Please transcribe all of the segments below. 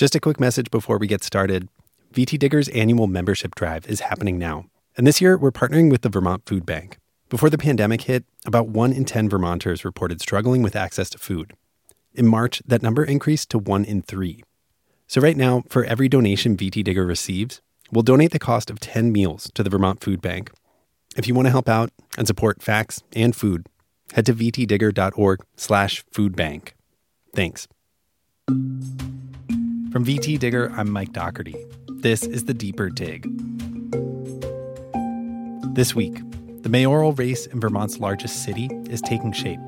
Just a quick message before we get started. VT Digger's annual membership drive is happening now. And this year, we're partnering with the Vermont Food Bank. Before the pandemic hit, about 1 in 10 Vermonters reported struggling with access to food. In March, that number increased to 1 in 3. So, right now, for every donation VT Digger receives, we'll donate the cost of 10 meals to the Vermont Food Bank. If you want to help out and support facts and food, head to vtdigger.org slash foodbank. Thanks. From VT Digger, I'm Mike Dougherty. This is the Deeper Dig. This week, the mayoral race in Vermont's largest city is taking shape.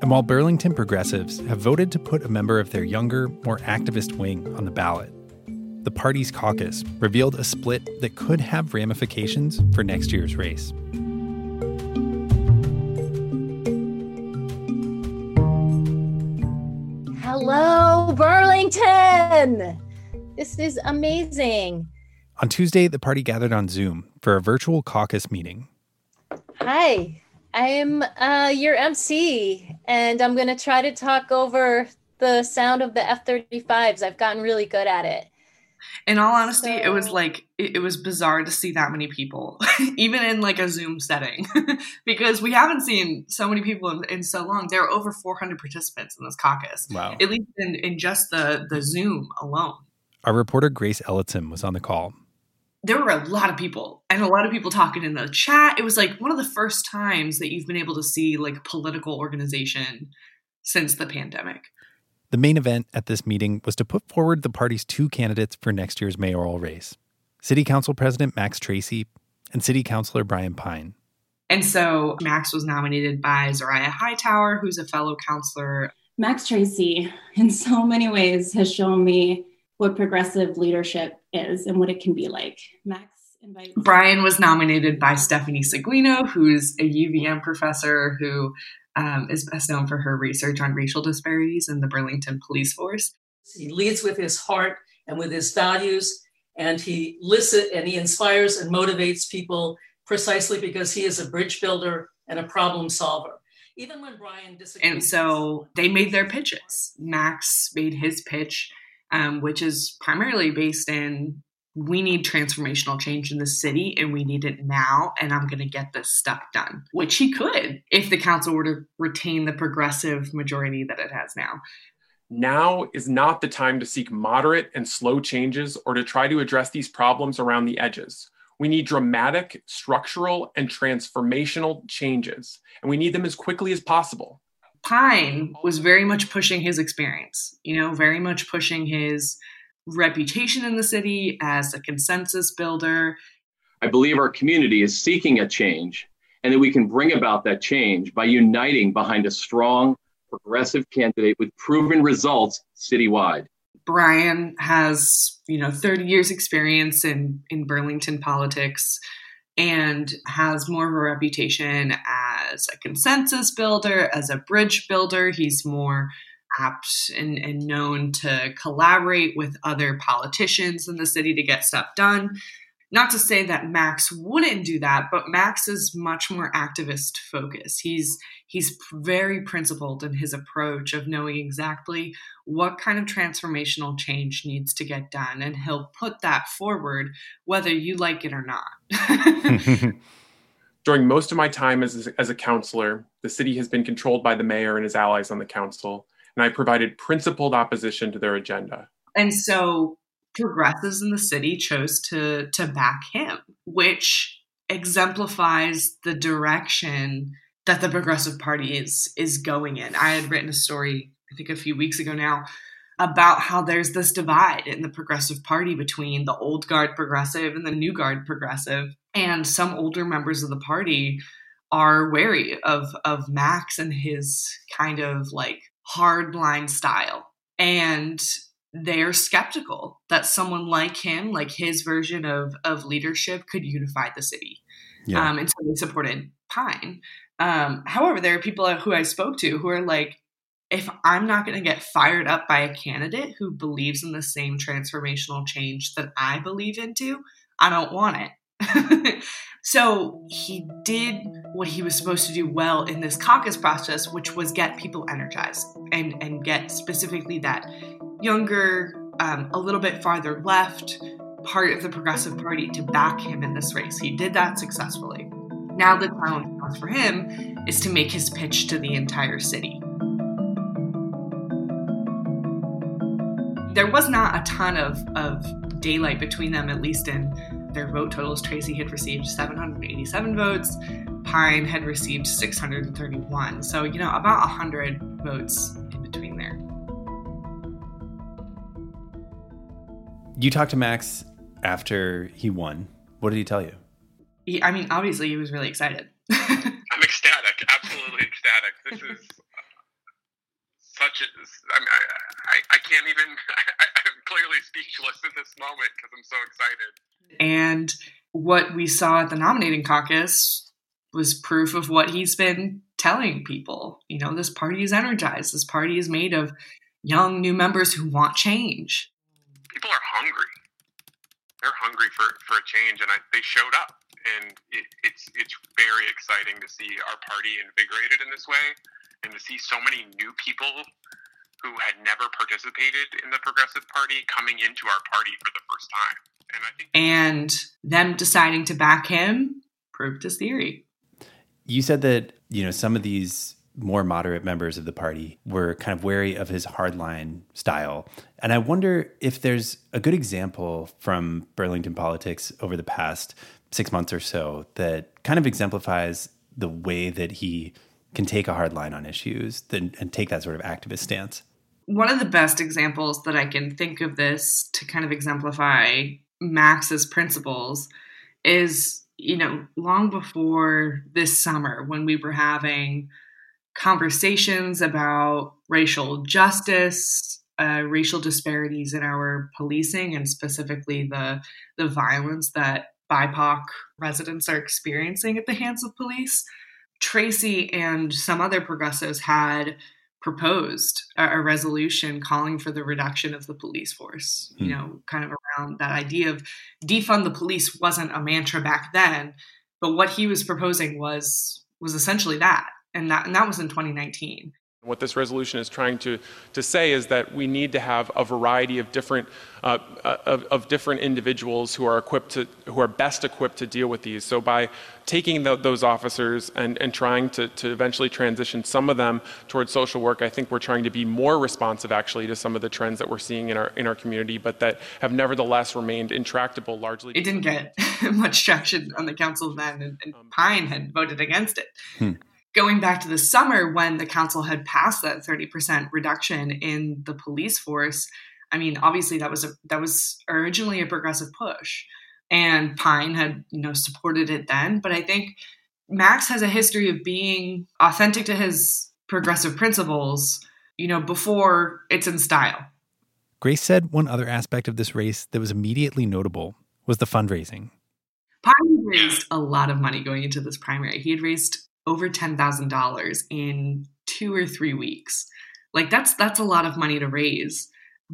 And while Burlington progressives have voted to put a member of their younger, more activist wing on the ballot, the party's caucus revealed a split that could have ramifications for next year's race. Hello, Burlington! This is amazing. On Tuesday, the party gathered on Zoom for a virtual caucus meeting. Hi, I am uh, your MC, and I'm going to try to talk over the sound of the F 35s. I've gotten really good at it. In all honesty, so... it was like it, it, was bizarre to see that many people, even in like a Zoom setting, because we haven't seen so many people in, in, so long. There are over 400 participants in this caucus. Wow! At least in, in just the the Zoom alone. Our reporter Grace Ellison was on the call. There were a lot of people and a lot of people talking in the chat. It was like one of the first times that you've been able to see like political organization since the pandemic. The main event at this meeting was to put forward the party's two candidates for next year's mayoral race City Council President Max Tracy and City Councilor Brian Pine. And so Max was nominated by Zoraya Hightower, who's a fellow councilor. Max Tracy, in so many ways, has shown me what progressive leadership is and what it can be like. Max invites. Brian was nominated by Stephanie Seguino, who's a UVM professor who um, is best known for her research on racial disparities in the Burlington police force. He leads with his heart and with his values, and he listens and he inspires and motivates people precisely because he is a bridge builder and a problem solver. Even when Brian disagrees. And so they made their pitches. Max made his pitch, um, which is primarily based in we need transformational change in the city and we need it now and i'm going to get this stuff done which he could if the council were to retain the progressive majority that it has now. Now is not the time to seek moderate and slow changes or to try to address these problems around the edges. We need dramatic structural and transformational changes and we need them as quickly as possible. Pine was very much pushing his experience you know very much pushing his reputation in the city as a consensus builder. I believe our community is seeking a change and that we can bring about that change by uniting behind a strong, progressive candidate with proven results citywide. Brian has, you know, 30 years experience in in Burlington politics and has more of a reputation as a consensus builder, as a bridge builder. He's more and, and known to collaborate with other politicians in the city to get stuff done. Not to say that Max wouldn't do that, but Max is much more activist focused. He's he's very principled in his approach of knowing exactly what kind of transformational change needs to get done, and he'll put that forward whether you like it or not. During most of my time as, as a councilor, the city has been controlled by the mayor and his allies on the council and I provided principled opposition to their agenda. And so progressives in the city chose to to back him, which exemplifies the direction that the Progressive Party is is going in. I had written a story, I think a few weeks ago now, about how there's this divide in the Progressive Party between the old guard progressive and the new guard progressive. And some older members of the party are wary of of Max and his kind of like hardline style. And they're skeptical that someone like him, like his version of, of leadership, could unify the city. Yeah. Um, and so they supported Pine. Um, however, there are people who I spoke to who are like, if I'm not going to get fired up by a candidate who believes in the same transformational change that I believe into, I don't want it. So he did what he was supposed to do well in this caucus process, which was get people energized and, and get specifically that younger um, a little bit farther left part of the Progressive Party to back him in this race. He did that successfully. Now the challenge for him is to make his pitch to the entire city. There was not a ton of, of daylight between them, at least in their vote totals. Tracy had received 787 votes, Pine had received 631. So, you know, about 100 votes in between there. You talked to Max after he won. What did he tell you? He, I mean, obviously, he was really excited. I'm ecstatic, absolutely ecstatic. This is uh, such a. I, mean, I, I, I can't even. I, I'm clearly speechless in this moment because I'm so excited. And what we saw at the nominating caucus was proof of what he's been telling people. You know, this party is energized. This party is made of young new members who want change. People are hungry. They're hungry for, for a change, and I, they showed up. And it, it's it's very exciting to see our party invigorated in this way, and to see so many new people who had never participated in the Progressive Party coming into our party for the first time. And I think and them deciding to back him proved his theory. You said that, you know, some of these more moderate members of the party were kind of wary of his hardline style. And I wonder if there's a good example from Burlington politics over the past six months or so that kind of exemplifies the way that he can take a hard line on issues and take that sort of activist stance. One of the best examples that I can think of this to kind of exemplify Max's principles is you know, long before this summer when we were having conversations about racial justice, uh, racial disparities in our policing, and specifically the the violence that BIPOC residents are experiencing at the hands of police. Tracy and some other progressives had proposed a, resolution calling for the reduction of the police force. Hmm. You know, kind of around that idea of defund the police wasn't a mantra back then, but what he was proposing was was essentially that, and that and that was in 2019. What this resolution is trying to, to say is that we need to have a variety of different, uh, of, of, different individuals who are equipped to, who are best equipped to deal with these. So by taking the, those officers and, and trying to, to eventually transition some of them towards social work, I think we're trying to be more responsive actually to some of the trends that we're seeing in our, in our community, but that have nevertheless remained intractable largely. It didn't get much traction on the council then, and, and um, Pine had voted against it. Hmm going back to the summer when the council had passed that 30% reduction in the police force i mean obviously that was a that was originally a progressive push. And pine had you know supported it then. But i think max has a history of being authentic to his progressive principles you know before it's in style. Grace said one other aspect of this race that was immediately notable was the fundraising. Pine raised a lot of money going into this primary. He had raised over $10,000 in 2 or 3 weeks. Like that's that's a lot of money to raise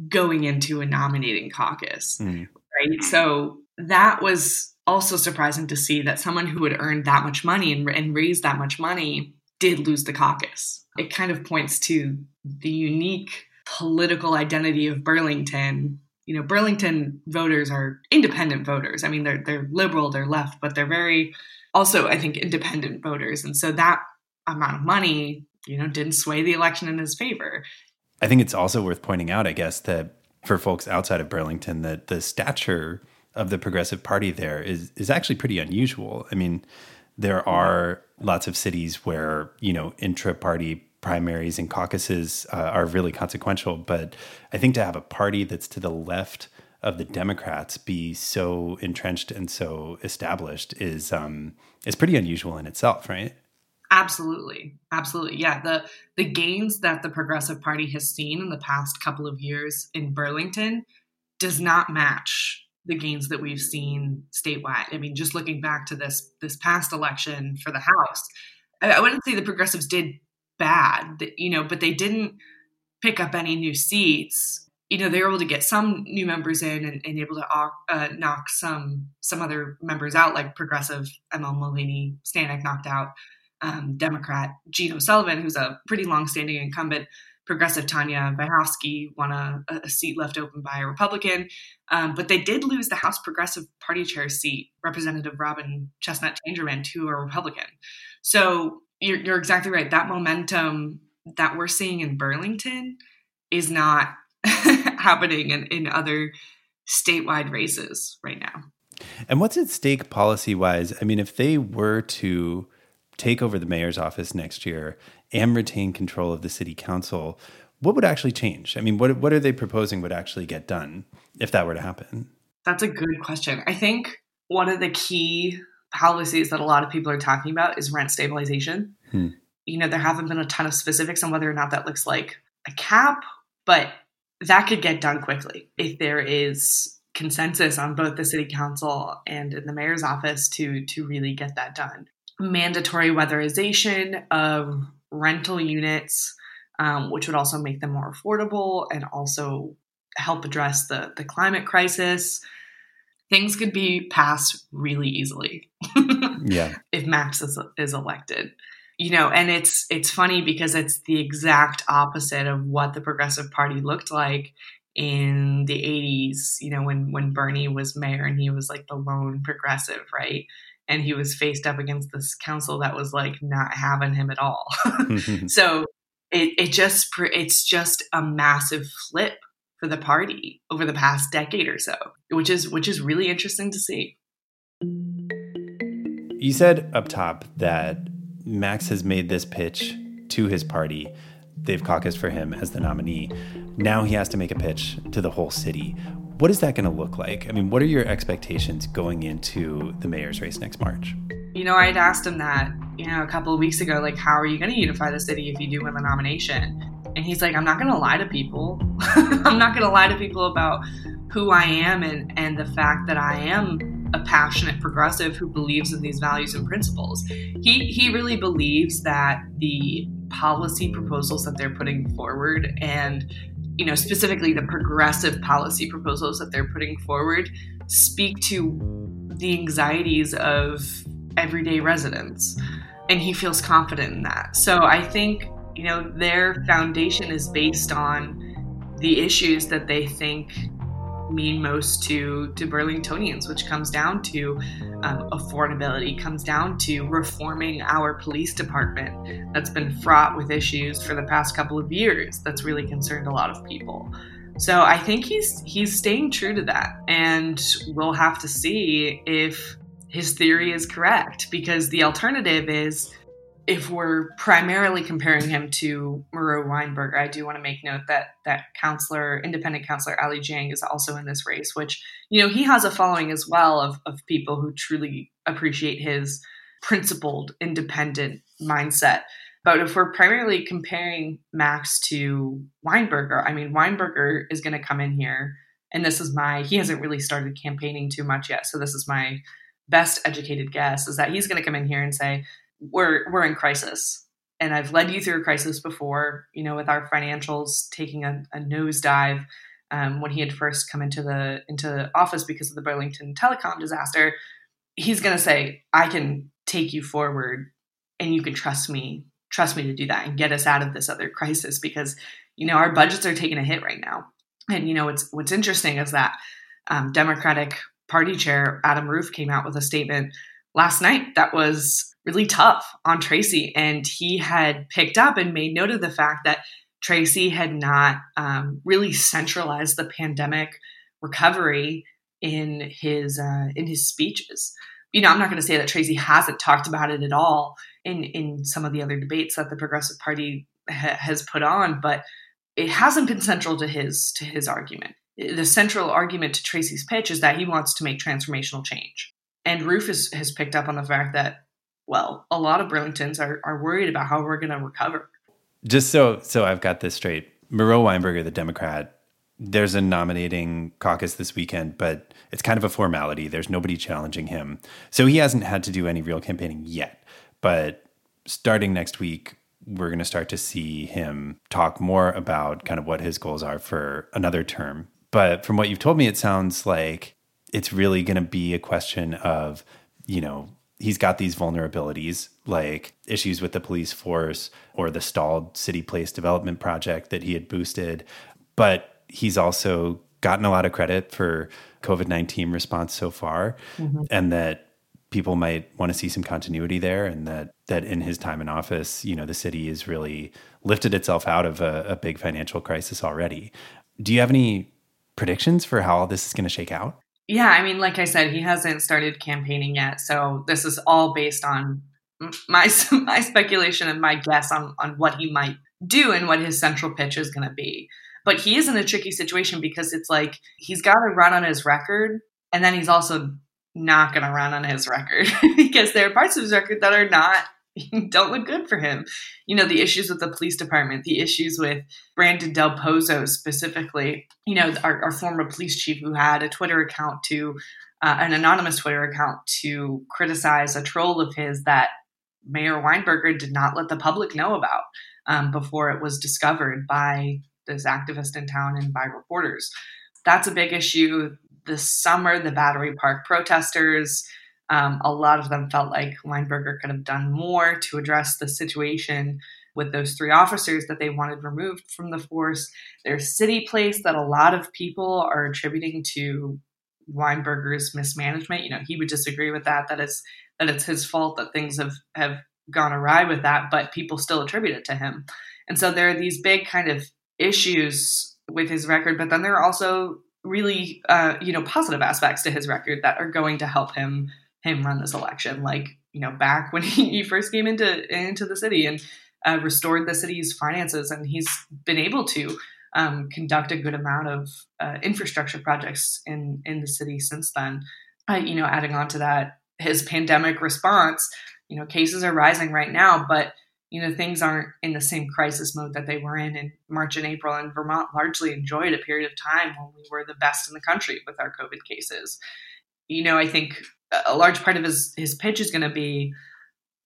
going into a nominating caucus. Mm. Right? So that was also surprising to see that someone who had earned that much money and, and raised that much money did lose the caucus. It kind of points to the unique political identity of Burlington. You know, Burlington voters are independent voters. I mean, they're they're liberal, they're left, but they're very also, I think, independent voters. And so that amount of money, you know, didn't sway the election in his favor. I think it's also worth pointing out, I guess, that for folks outside of Burlington, that the stature of the Progressive Party there is is actually pretty unusual. I mean, there are lots of cities where you know intra-party primaries and caucuses uh, are really consequential, but I think to have a party that's to the left of the Democrats be so entrenched and so established is um, is pretty unusual in itself, right? Absolutely, absolutely, yeah. the The gains that the Progressive Party has seen in the past couple of years in Burlington does not match the gains that we've seen statewide. I mean, just looking back to this this past election for the House, I, I wouldn't say the Progressives did bad, you know, but they didn't pick up any new seats you know they were able to get some new members in and, and able to uh, knock some some other members out, like progressive Emma Mulvaney Stanak knocked out um, Democrat Jean O'Sullivan, who's a pretty long-standing incumbent. progressive Tanya Vyhovsky won a, a seat left open by a Republican, um, but they did lose the House Progressive Party chair seat, Representative Robin Chesnut Tangerman, to a Republican. So you're, you're exactly right. That momentum that we're seeing in Burlington is not happening in, in other statewide races right now. And what's at stake policy wise? I mean, if they were to take over the mayor's office next year and retain control of the city council, what would actually change? I mean, what what are they proposing would actually get done if that were to happen? That's a good question. I think one of the key policies that a lot of people are talking about is rent stabilization. Hmm. You know, there haven't been a ton of specifics on whether or not that looks like a cap, but that could get done quickly if there is consensus on both the city council and in the mayor's office to to really get that done. Mandatory weatherization of rental units, um, which would also make them more affordable and also help address the the climate crisis. Things could be passed really easily. yeah, if Max is is elected. You know and it's it's funny because it's the exact opposite of what the progressive party looked like in the 80s you know when when bernie was mayor and he was like the lone progressive right? And he was faced up against this council that was like not having him at all. So it, it just it's just a massive flip for the party over the past decade or so which is which is really interesting to see you said up top that Max has made this pitch to his party. They've caucused for him as the nominee. Now he has to make a pitch to the whole city. What is that going to look like? I mean, what are your expectations going into the mayor's race next March? You know, I'd asked him that, you know, a couple of weeks ago, like, how are you going to unify the city if you do win the nomination? And he's like, I'm not going to lie to people. I'm not going to lie to people about who I am and, and the fact that I am a passionate progressive who believes in these values and principles. He he really believes that the policy proposals that they're putting forward and you know specifically the progressive policy proposals that they're putting forward speak to the anxieties of everyday residents and he feels confident in that. So I think you know their foundation is based on the issues that they think mean most to to Burlingtonians, which comes down to um, affordability, comes down to reforming our police department that's been fraught with issues for the past couple of years. That's really concerned a lot of people. So I think he's he's staying true to that, and we'll have to see if his theory is correct because the alternative is if we're primarily comparing him to Miro Weinberger, I do want to make note that that councilor, independent councilor Ali Dieng, is also in this race, which you know he has a following as well of of people who truly appreciate his principled, independent mindset. But if we're primarily comparing Max to Weinberger, I mean Weinberger is going to come in here, and this is my he hasn't really started campaigning too much yet, so this is my best educated guess is that he's going to come in here and say we're we're in crisis and I've led you through a crisis before, you know, with our financials taking a, a nosedive um, when he had first come into the into office because of the Burlington telecom disaster. He's going to say, "I can take you forward, and you can trust me, trust me to do that, and get us out of this other crisis because you know our budgets are taking a hit right now." And you know, what's what's interesting is that um, Democratic Party Chair Adam Roof came out with a statement last night that was really tough on Tracy. And he had picked up and made note of the fact that Tracy had not um, really centralized the pandemic recovery in his uh, in his speeches. You know, I'm not going to say that Tracy hasn't talked about it at all in in some of the other debates that the Progressive Party ha- has put on, but it hasn't been central to his to his argument. The central argument to Tracy's pitch is that he wants to make transformational change. And Rufus has picked up on the fact that well, a lot of Burlingtons are, are worried about how we're going to recover. Just so so I've got this straight, Miro Weinberger, the Democrat, there's a nominating caucus this weekend, but it's kind of a formality. There's nobody challenging him, so he hasn't had to do any real campaigning yet. But starting next week, we're going to start to see him talk more about kind of what his goals are for another term. But from what you've told me, it sounds like it's really going to be a question of, you know, he's got these vulnerabilities like issues with the police force or the stalled city place development project that he had boosted. But he's also gotten a lot of credit for COVID 19 response so far, mm-hmm. and that people might want to see some continuity there and that that in his time in office you know the city has really lifted itself out of a, a big financial crisis already do you have any predictions for how all this is going to shake out yeah i mean like i said he hasn't started campaigning yet so this is all based on my my speculation and my guess on on what he might do and what his central pitch is going to be. But he is in a tricky situation because it's like he's got to run on his record and then he's also not going to run on his record because there are parts of his record that are not don't look good for him. You know, the issues with the police department, the issues with Brandon Del Pozo specifically, you know, our, our former police chief who had a Twitter account to, uh, an anonymous Twitter account to criticize a troll of his that Mayor Weinberger did not let the public know about um, before it was discovered by this activist in town and by reporters. That's a big issue this summer, the Battery Park protesters, um, a lot of them felt like Weinberger could have done more to address the situation with those three officers that they wanted removed from the force. There's city place that a lot of people are attributing to Weinberger's mismanagement. You know, he would disagree with that, that it's that it's his fault that things have, have gone awry with that, but people still attribute it to him. And so there are these big kind of issues with his record, but then there are also really uh, you know positive aspects to his record that are going to help him him run this election. Like you know back when he, he first came into into the city and uh, restored the city's finances, and he's been able to um, conduct a good amount of uh, infrastructure projects in in the city since then. Uh, you know, adding on to that, his pandemic response. You know, cases are rising right now, but you know things aren't in the same crisis mode that they were in in March and April. And Vermont largely enjoyed a period of time when we were the best in the country with our COVID cases. You know, I think a large part of his his pitch is going to be,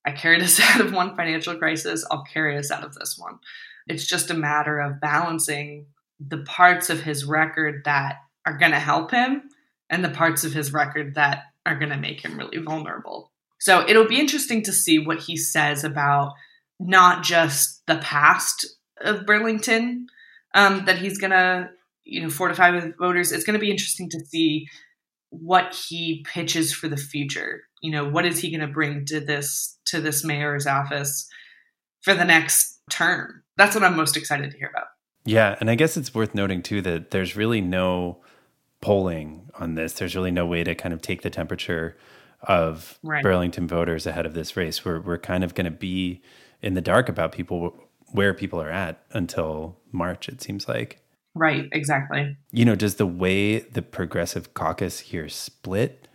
"I carried us out of one financial crisis. I'll carry us out of this one." It's just a matter of balancing the parts of his record that are going to help him and the parts of his record that are going to make him really vulnerable. So it'll be interesting to see what he says about not just the past of Burlington um, that he's gonna you know fortify with voters. It's going to be interesting to see what he pitches for the future. You know, what is he going to bring to this to this mayor's office for the next term? That's what I'm most excited to hear about. Yeah, and I guess it's worth noting too that there's really no polling on this. There's really no way to kind of take the temperature of right. Burlington voters ahead of this race. We're we're kind of going to be in the dark about people where people are at until March, it seems like. Right, exactly. You know, does the way the progressive caucus here split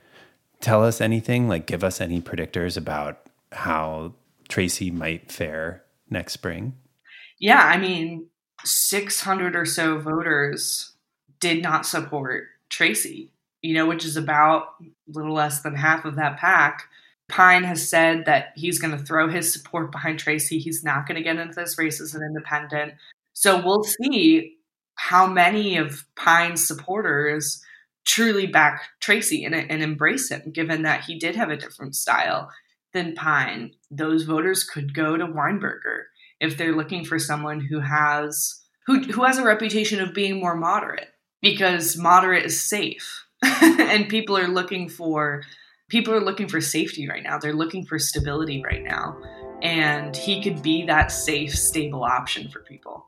tell us anything? Like, give us any predictors about how Tracy might fare next spring? Yeah, I mean, 600 or so voters did not support Tracy, you know, which is about a little less than half of that pack. Pine has said that he's going to throw his support behind Tracy. He's not going to get into this race as an independent. So we'll see how many of Pine's supporters truly back Tracy and, and embrace him, given that he did have a different style than Pine. Those voters could go to Weinberger if they're looking for someone who has who who has a reputation of being more moderate because moderate is safe and people are looking for people are looking for safety right now. They're looking for stability right now. And he could be that safe, stable option for people.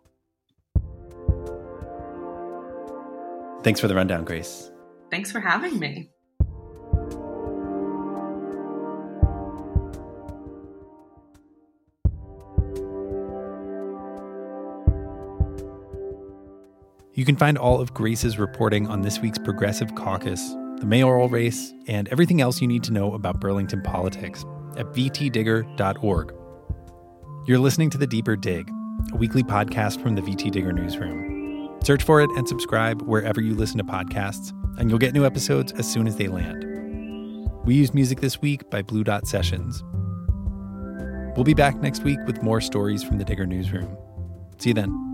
Thanks for the rundown, Grace. Thanks for having me. You can find all of Grace's reporting on this week's Progressive Caucus the mayoral race, and everything else you need to know about Burlington politics at vtdigger.org. You're listening to The Deeper Dig, a weekly podcast from the VT Digger newsroom. Search for it and subscribe wherever you listen to podcasts, and you'll get new episodes as soon as they land. We use music this week by Blue Dot Sessions. We'll be back next week with more stories from the Digger newsroom. See you then.